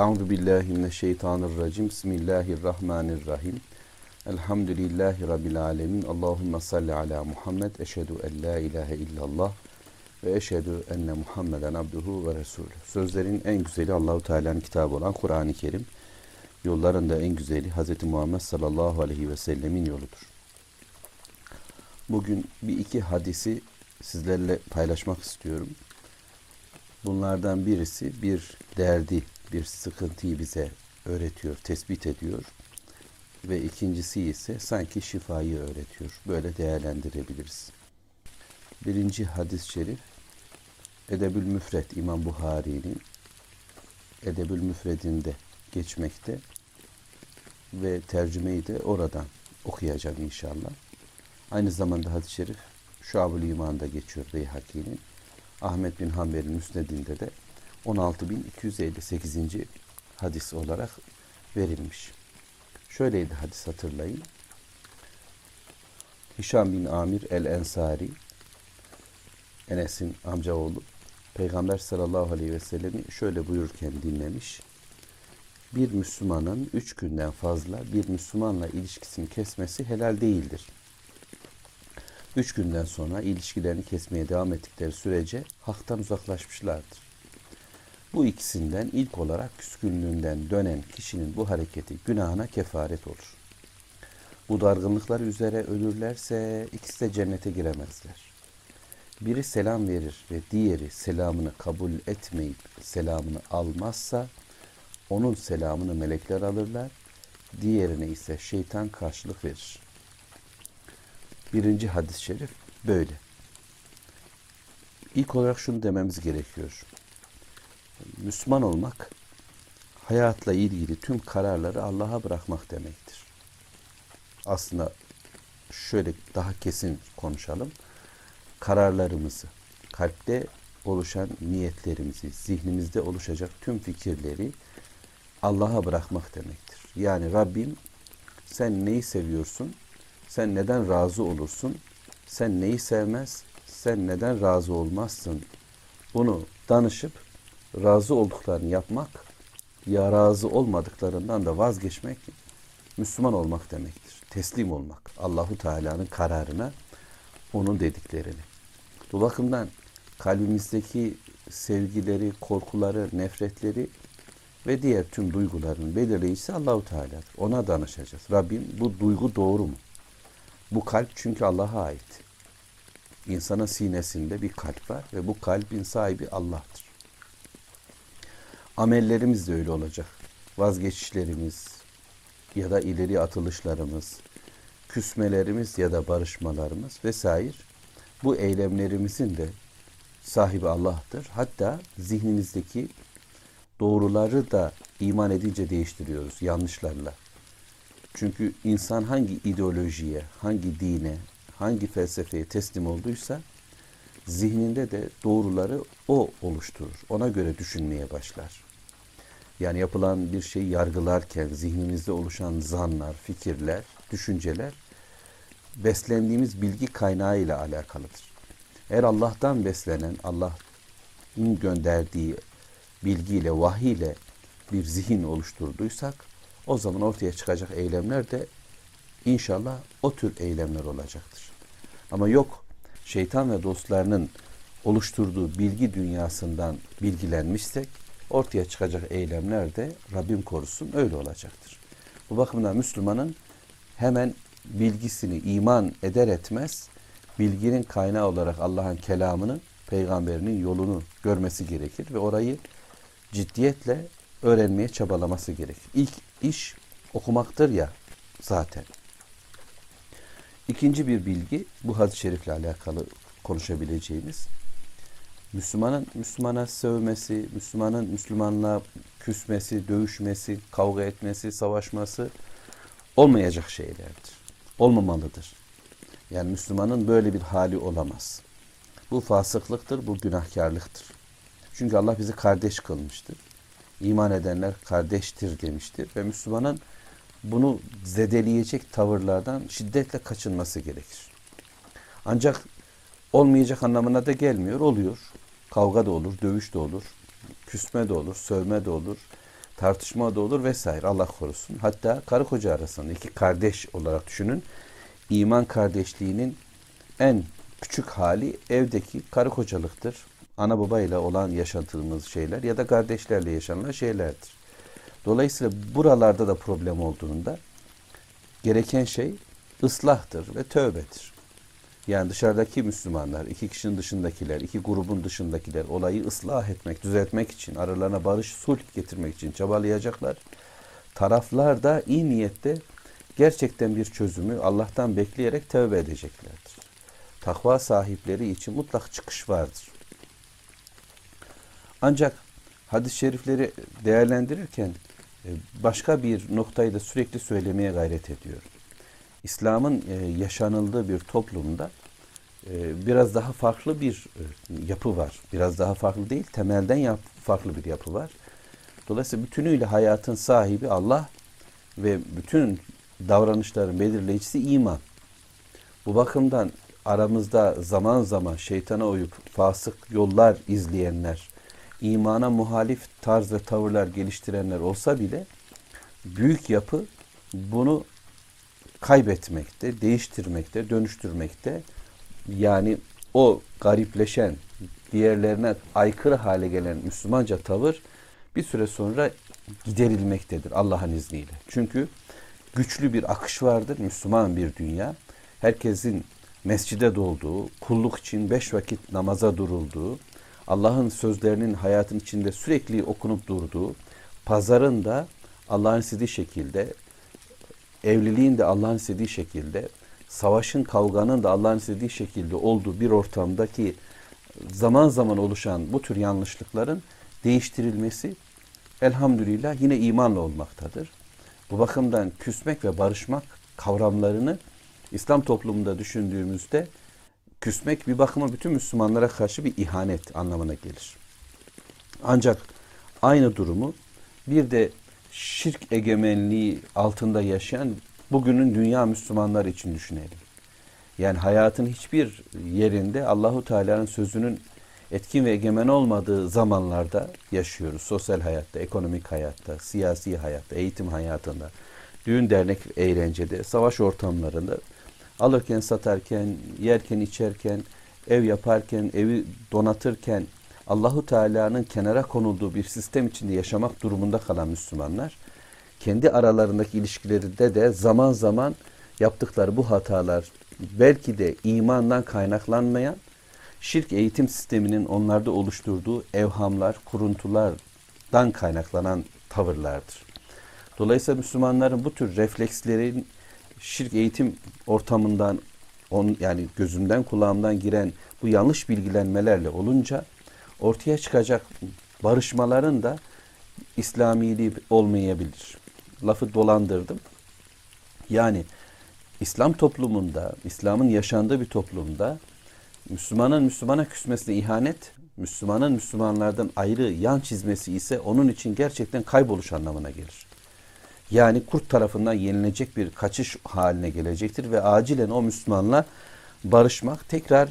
Euzu billahi mineşşeytanirracim. Bismillahirrahmanirrahim. Elhamdülillahi rabbil alamin. Allahumme salli ala Muhammed. Eşhedü en la ilahe illallah ve eşhedü enne Muhammeden abduhu ve resulü. Sözlerin en güzeli Allahu Teala'nın kitabı olan Kur'an-ı Kerim. Yolların da en güzeli Hz. Muhammed sallallahu aleyhi ve sellemin yoludur. Bugün bir iki hadisi sizlerle paylaşmak istiyorum. Bunlardan birisi bir derdi, bir sıkıntıyı bize öğretiyor, tespit ediyor. Ve ikincisi ise sanki şifayı öğretiyor. Böyle değerlendirebiliriz. Birinci hadis-i şerif Edebül Müfret İmam Buhari'nin Edebül Müfred'inde geçmekte ve tercümeyi de oradan okuyacağım inşallah. Aynı zamanda hadis-i şerif Şuab-ül İman'da geçiyor Beyhaki'nin. Ahmet bin Hanbel'in müsnedinde de 16.258. hadis olarak verilmiş. Şöyleydi hadis hatırlayın. Hişam bin Amir el-Ensari Enes'in amcaoğlu Peygamber sallallahu aleyhi ve sellemi şöyle buyururken dinlemiş. Bir Müslümanın üç günden fazla bir Müslümanla ilişkisini kesmesi helal değildir. Üç günden sonra ilişkilerini kesmeye devam ettikleri sürece haktan uzaklaşmışlardır. Bu ikisinden ilk olarak küskünlüğünden dönen kişinin bu hareketi günahına kefaret olur. Bu dargınlıklar üzere ölürlerse ikisi de cennete giremezler. Biri selam verir ve diğeri selamını kabul etmeyip selamını almazsa onun selamını melekler alırlar, diğerine ise şeytan karşılık verir. Birinci hadis-i şerif böyle. İlk olarak şunu dememiz gerekiyor. Müslüman olmak hayatla ilgili tüm kararları Allah'a bırakmak demektir. Aslında şöyle daha kesin konuşalım. Kararlarımızı, kalpte oluşan niyetlerimizi, zihnimizde oluşacak tüm fikirleri Allah'a bırakmak demektir. Yani Rabbim sen neyi seviyorsun? Sen neden razı olursun? Sen neyi sevmez? Sen neden razı olmazsın? Bunu danışıp razı olduklarını yapmak ya razı olmadıklarından da vazgeçmek Müslüman olmak demektir. Teslim olmak. Allahu Teala'nın kararına onun dediklerini. Bu bakımdan kalbimizdeki sevgileri, korkuları, nefretleri ve diğer tüm duyguların belirleyicisi Allahu Teala'dır. Ona danışacağız. Rabbim bu duygu doğru mu? Bu kalp çünkü Allah'a ait. İnsanın sinesinde bir kalp var ve bu kalbin sahibi Allah'tır. Amellerimiz de öyle olacak. Vazgeçişlerimiz ya da ileri atılışlarımız, küsmelerimiz ya da barışmalarımız vesaire bu eylemlerimizin de sahibi Allah'tır. Hatta zihnimizdeki doğruları da iman edince değiştiriyoruz yanlışlarla. Çünkü insan hangi ideolojiye, hangi dine, hangi felsefeye teslim olduysa zihninde de doğruları o oluşturur. Ona göre düşünmeye başlar. Yani yapılan bir şeyi yargılarken zihnimizde oluşan zanlar, fikirler, düşünceler beslendiğimiz bilgi kaynağı ile alakalıdır. Eğer Allah'tan beslenen, Allah'ın gönderdiği bilgiyle, vahiyle bir zihin oluşturduysak o zaman ortaya çıkacak eylemler de inşallah o tür eylemler olacaktır. Ama yok şeytan ve dostlarının oluşturduğu bilgi dünyasından bilgilenmişsek ortaya çıkacak eylemler de Rabbim korusun öyle olacaktır. Bu bakımdan Müslümanın hemen bilgisini iman eder etmez bilginin kaynağı olarak Allah'ın kelamını, peygamberinin yolunu görmesi gerekir ve orayı ciddiyetle öğrenmeye çabalaması gerekir. İlk iş okumaktır ya zaten. İkinci bir bilgi bu hadis-i şerifle alakalı konuşabileceğimiz. Müslümanın Müslümana sövmesi, Müslümanın Müslümanla küsmesi, dövüşmesi, kavga etmesi, savaşması olmayacak şeylerdir. Olmamalıdır. Yani Müslümanın böyle bir hali olamaz. Bu fasıklıktır, bu günahkarlıktır. Çünkü Allah bizi kardeş kılmıştır. İman edenler kardeştir demiştir ve Müslümanın bunu zedeleyecek tavırlardan şiddetle kaçınması gerekir. Ancak olmayacak anlamına da gelmiyor, oluyor. Kavga da olur, dövüş de olur, küsme de olur, sövme de olur, tartışma da olur vesaire Allah korusun. Hatta karı koca arasında iki kardeş olarak düşünün. İman kardeşliğinin en küçük hali evdeki karı kocalıktır. Ana baba ile olan yaşadığımız şeyler ya da kardeşlerle yaşanılan şeylerdir. Dolayısıyla buralarda da problem olduğunda gereken şey ıslahtır ve tövbedir. Yani dışarıdaki Müslümanlar, iki kişinin dışındakiler, iki grubun dışındakiler olayı ıslah etmek, düzeltmek için, aralarına barış, sulh getirmek için çabalayacaklar. Taraflar da iyi niyette gerçekten bir çözümü Allah'tan bekleyerek tövbe edeceklerdir. Takva sahipleri için mutlak çıkış vardır. Ancak hadis-i şerifleri değerlendirirken başka bir noktayı da sürekli söylemeye gayret ediyorum. İslam'ın e, yaşanıldığı bir toplumda e, biraz daha farklı bir yapı var. Biraz daha farklı değil, temelden yap, farklı bir yapı var. Dolayısıyla bütünüyle hayatın sahibi Allah ve bütün davranışların belirleyicisi iman. Bu bakımdan aramızda zaman zaman şeytana uyup fasık yollar izleyenler, imana muhalif tarz ve tavırlar geliştirenler olsa bile büyük yapı bunu kaybetmekte, değiştirmekte, dönüştürmekte. Yani o garipleşen, diğerlerine aykırı hale gelen Müslümanca tavır bir süre sonra giderilmektedir Allah'ın izniyle. Çünkü güçlü bir akış vardır Müslüman bir dünya. Herkesin mescide dolduğu, kulluk için beş vakit namaza durulduğu, Allah'ın sözlerinin hayatın içinde sürekli okunup durduğu, pazarın da Allah'ın istediği şekilde, evliliğin de Allah'ın istediği şekilde, savaşın, kavganın da Allah'ın istediği şekilde olduğu bir ortamdaki zaman zaman oluşan bu tür yanlışlıkların değiştirilmesi elhamdülillah yine imanla olmaktadır. Bu bakımdan küsmek ve barışmak kavramlarını İslam toplumunda düşündüğümüzde küsmek bir bakıma bütün Müslümanlara karşı bir ihanet anlamına gelir. Ancak aynı durumu bir de şirk egemenliği altında yaşayan bugünün dünya Müslümanları için düşünelim. Yani hayatın hiçbir yerinde Allahu Teala'nın sözünün etkin ve egemen olmadığı zamanlarda yaşıyoruz. Sosyal hayatta, ekonomik hayatta, siyasi hayatta, eğitim hayatında, düğün dernek eğlencede, savaş ortamlarında alırken satarken, yerken içerken, ev yaparken, evi donatırken Allahu Teala'nın kenara konulduğu bir sistem içinde yaşamak durumunda kalan Müslümanlar kendi aralarındaki ilişkilerinde de zaman zaman yaptıkları bu hatalar belki de imandan kaynaklanmayan şirk eğitim sisteminin onlarda oluşturduğu evhamlar, kuruntulardan kaynaklanan tavırlardır. Dolayısıyla Müslümanların bu tür reflekslerin şirk eğitim ortamından on, yani gözümden kulağımdan giren bu yanlış bilgilenmelerle olunca ortaya çıkacak barışmaların da İslamiliği olmayabilir. Lafı dolandırdım. Yani İslam toplumunda, İslam'ın yaşandığı bir toplumda Müslümanın Müslümana küsmesine ihanet, Müslümanın Müslümanlardan ayrı yan çizmesi ise onun için gerçekten kayboluş anlamına gelir. Yani kurt tarafından yenilecek bir kaçış haline gelecektir ve acilen o Müslümanla barışmak, tekrar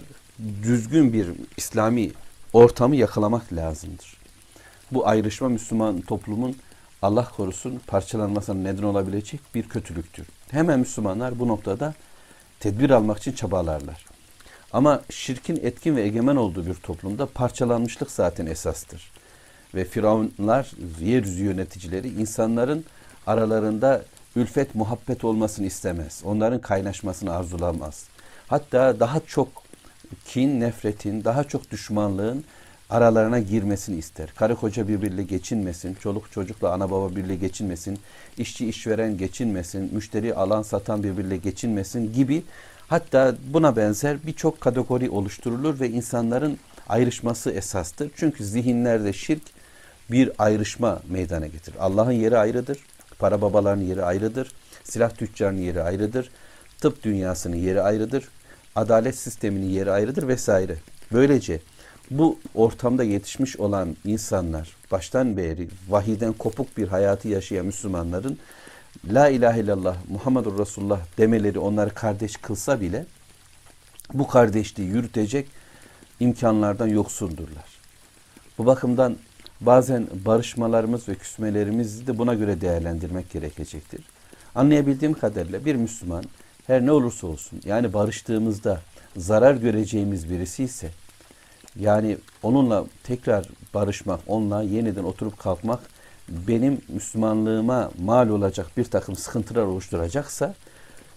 düzgün bir İslami ortamı yakalamak lazımdır. Bu ayrışma Müslüman toplumun Allah korusun parçalanmasına neden olabilecek bir kötülüktür. Hemen Müslümanlar bu noktada tedbir almak için çabalarlar. Ama şirkin etkin ve egemen olduğu bir toplumda parçalanmışlık zaten esastır. Ve firavunlar, yeryüzü yöneticileri insanların aralarında ülfet, muhabbet olmasını istemez. Onların kaynaşmasını arzulamaz. Hatta daha çok kin, nefretin, daha çok düşmanlığın aralarına girmesini ister. Karı koca birbiriyle geçinmesin, çoluk çocukla ana baba birbiriyle geçinmesin, işçi işveren geçinmesin, müşteri alan satan birbiriyle geçinmesin gibi hatta buna benzer birçok kategori oluşturulur ve insanların ayrışması esastır. Çünkü zihinlerde şirk bir ayrışma meydana getirir. Allah'ın yeri ayrıdır. Para babaların yeri ayrıdır. Silah tüccarının yeri ayrıdır. Tıp dünyasının yeri ayrıdır. Adalet sisteminin yeri ayrıdır vesaire. Böylece bu ortamda yetişmiş olan insanlar baştan beri vahiden kopuk bir hayatı yaşayan Müslümanların La ilahe illallah Muhammedur Resulullah demeleri onları kardeş kılsa bile bu kardeşliği yürütecek imkanlardan yoksundurlar. Bu bakımdan bazen barışmalarımız ve küsmelerimizi de buna göre değerlendirmek gerekecektir. Anlayabildiğim kadarıyla bir Müslüman her ne olursa olsun yani barıştığımızda zarar göreceğimiz birisi ise yani onunla tekrar barışmak, onunla yeniden oturup kalkmak benim Müslümanlığıma mal olacak bir takım sıkıntılar oluşturacaksa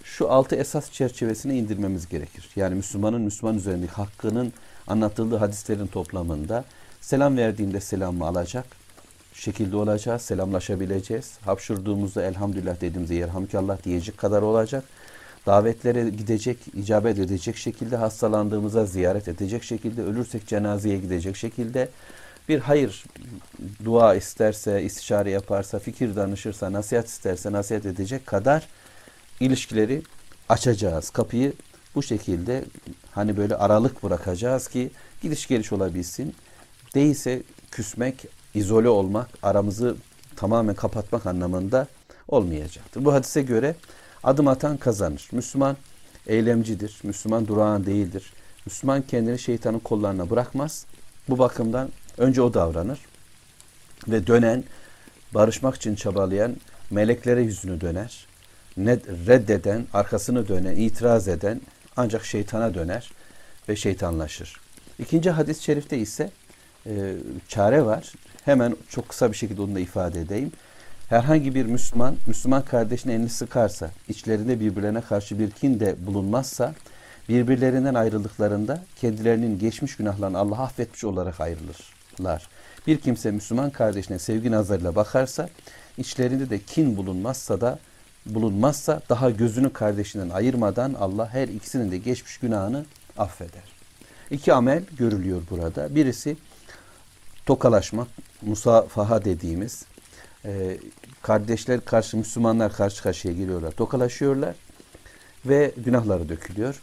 şu altı esas çerçevesine indirmemiz gerekir. Yani Müslümanın Müslüman üzerindeki hakkının anlatıldığı hadislerin toplamında selam verdiğinde selamı alacak şekilde olacağız, selamlaşabileceğiz. Hapşurduğumuzda elhamdülillah dediğimizde yerhamdülillah diyecek kadar olacak. Davetlere gidecek, icabet edecek şekilde, hastalandığımıza ziyaret edecek şekilde, ölürsek cenazeye gidecek şekilde, bir hayır dua isterse, istişare yaparsa, fikir danışırsa, nasihat isterse nasihat edecek kadar ilişkileri açacağız. Kapıyı bu şekilde hani böyle aralık bırakacağız ki gidiş geliş olabilsin. Değilse küsmek, izole olmak, aramızı tamamen kapatmak anlamında olmayacaktır. Bu hadise göre adım atan kazanır. Müslüman eylemcidir. Müslüman durağan değildir. Müslüman kendini şeytanın kollarına bırakmaz. Bu bakımdan önce o davranır ve dönen, barışmak için çabalayan meleklere yüzünü döner. Ne, reddeden, arkasını dönen, itiraz eden ancak şeytana döner ve şeytanlaşır. İkinci hadis-i şerifte ise e, çare var. Hemen çok kısa bir şekilde onu da ifade edeyim. Herhangi bir Müslüman, Müslüman kardeşinin elini sıkarsa, içlerinde birbirlerine karşı bir kin de bulunmazsa, birbirlerinden ayrıldıklarında kendilerinin geçmiş günahlarını Allah affetmiş olarak ayrılırlar. Bir kimse Müslüman kardeşine sevgi nazarıyla bakarsa, içlerinde de kin bulunmazsa da bulunmazsa daha gözünü kardeşinden ayırmadan Allah her ikisinin de geçmiş günahını affeder. İki amel görülüyor burada. Birisi tokalaşmak, musafaha dediğimiz e, kardeşler karşı Müslümanlar karşı karşıya geliyorlar, tokalaşıyorlar ve günahları dökülüyor.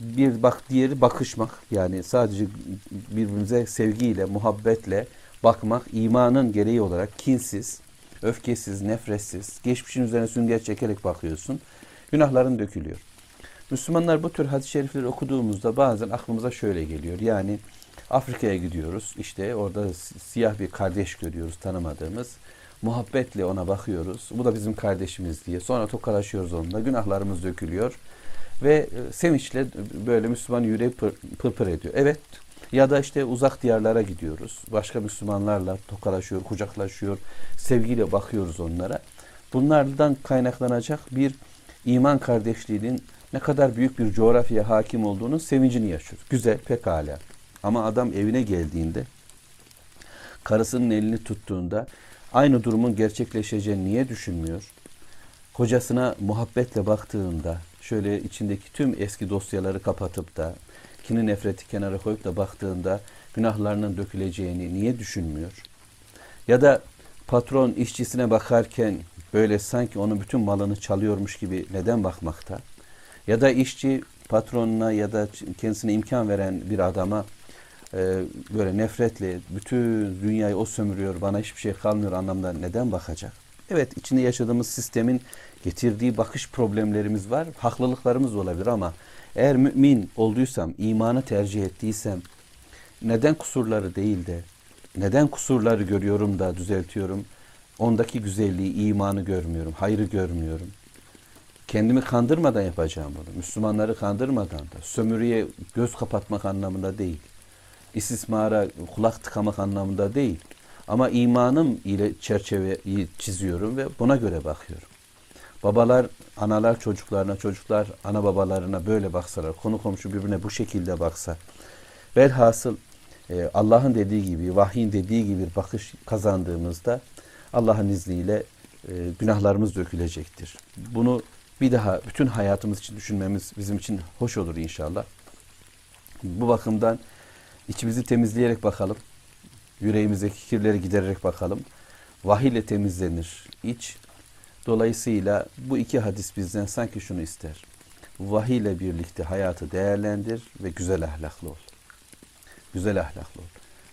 Bir bak diğeri bakışmak yani sadece birbirimize sevgiyle, muhabbetle bakmak imanın gereği olarak kinsiz, öfkesiz, nefretsiz, geçmişin üzerine sünger çekerek bakıyorsun. Günahların dökülüyor. Müslümanlar bu tür hadis-i şerifleri okuduğumuzda bazen aklımıza şöyle geliyor. Yani Afrika'ya gidiyoruz. İşte orada siyah bir kardeş görüyoruz tanımadığımız. Muhabbetle ona bakıyoruz. Bu da bizim kardeşimiz diye. Sonra tokalaşıyoruz onunla. Günahlarımız dökülüyor. Ve e, sevinçle böyle Müslüman yüreği pır, pırpır ediyor. Evet ya da işte uzak diyarlara gidiyoruz. Başka Müslümanlarla tokalaşıyor, kucaklaşıyor. Sevgiyle bakıyoruz onlara. Bunlardan kaynaklanacak bir iman kardeşliğinin ne kadar büyük bir coğrafyaya hakim olduğunu sevincini yaşıyoruz. Güzel, pekala. Ama adam evine geldiğinde, karısının elini tuttuğunda aynı durumun gerçekleşeceğini niye düşünmüyor? Kocasına muhabbetle baktığında, şöyle içindeki tüm eski dosyaları kapatıp da, kini nefreti kenara koyup da baktığında günahlarının döküleceğini niye düşünmüyor? Ya da patron işçisine bakarken böyle sanki onun bütün malını çalıyormuş gibi neden bakmakta? Ya da işçi patronuna ya da kendisine imkan veren bir adama e, böyle nefretle bütün dünyayı o sömürüyor bana hiçbir şey kalmıyor anlamda neden bakacak? Evet içinde yaşadığımız sistemin getirdiği bakış problemlerimiz var. Haklılıklarımız olabilir ama eğer mümin olduysam, imanı tercih ettiysem neden kusurları değil de neden kusurları görüyorum da düzeltiyorum? Ondaki güzelliği, imanı görmüyorum, hayrı görmüyorum. Kendimi kandırmadan yapacağım bunu. Müslümanları kandırmadan da. Sömürüye göz kapatmak anlamında değil istismara kulak tıkamak anlamında değil. Ama imanım ile çerçeveyi çiziyorum ve buna göre bakıyorum. Babalar, analar çocuklarına, çocuklar ana babalarına böyle baksalar, konu komşu birbirine bu şekilde baksa, velhasıl e, Allah'ın dediği gibi, vahyin dediği gibi bir bakış kazandığımızda Allah'ın izniyle e, günahlarımız dökülecektir. Bunu bir daha bütün hayatımız için düşünmemiz bizim için hoş olur inşallah. Bu bakımdan İçimizi temizleyerek bakalım. Yüreğimizdeki kirleri gidererek bakalım. Vahiy ile temizlenir iç. Dolayısıyla bu iki hadis bizden sanki şunu ister. Vahiy ile birlikte hayatı değerlendir ve güzel ahlaklı ol. Güzel ahlaklı ol.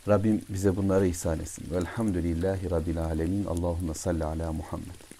Rabbim bize bunları ihsan etsin. Velhamdülillahi Rabbil alemin. Allahümme salli ala Muhammed.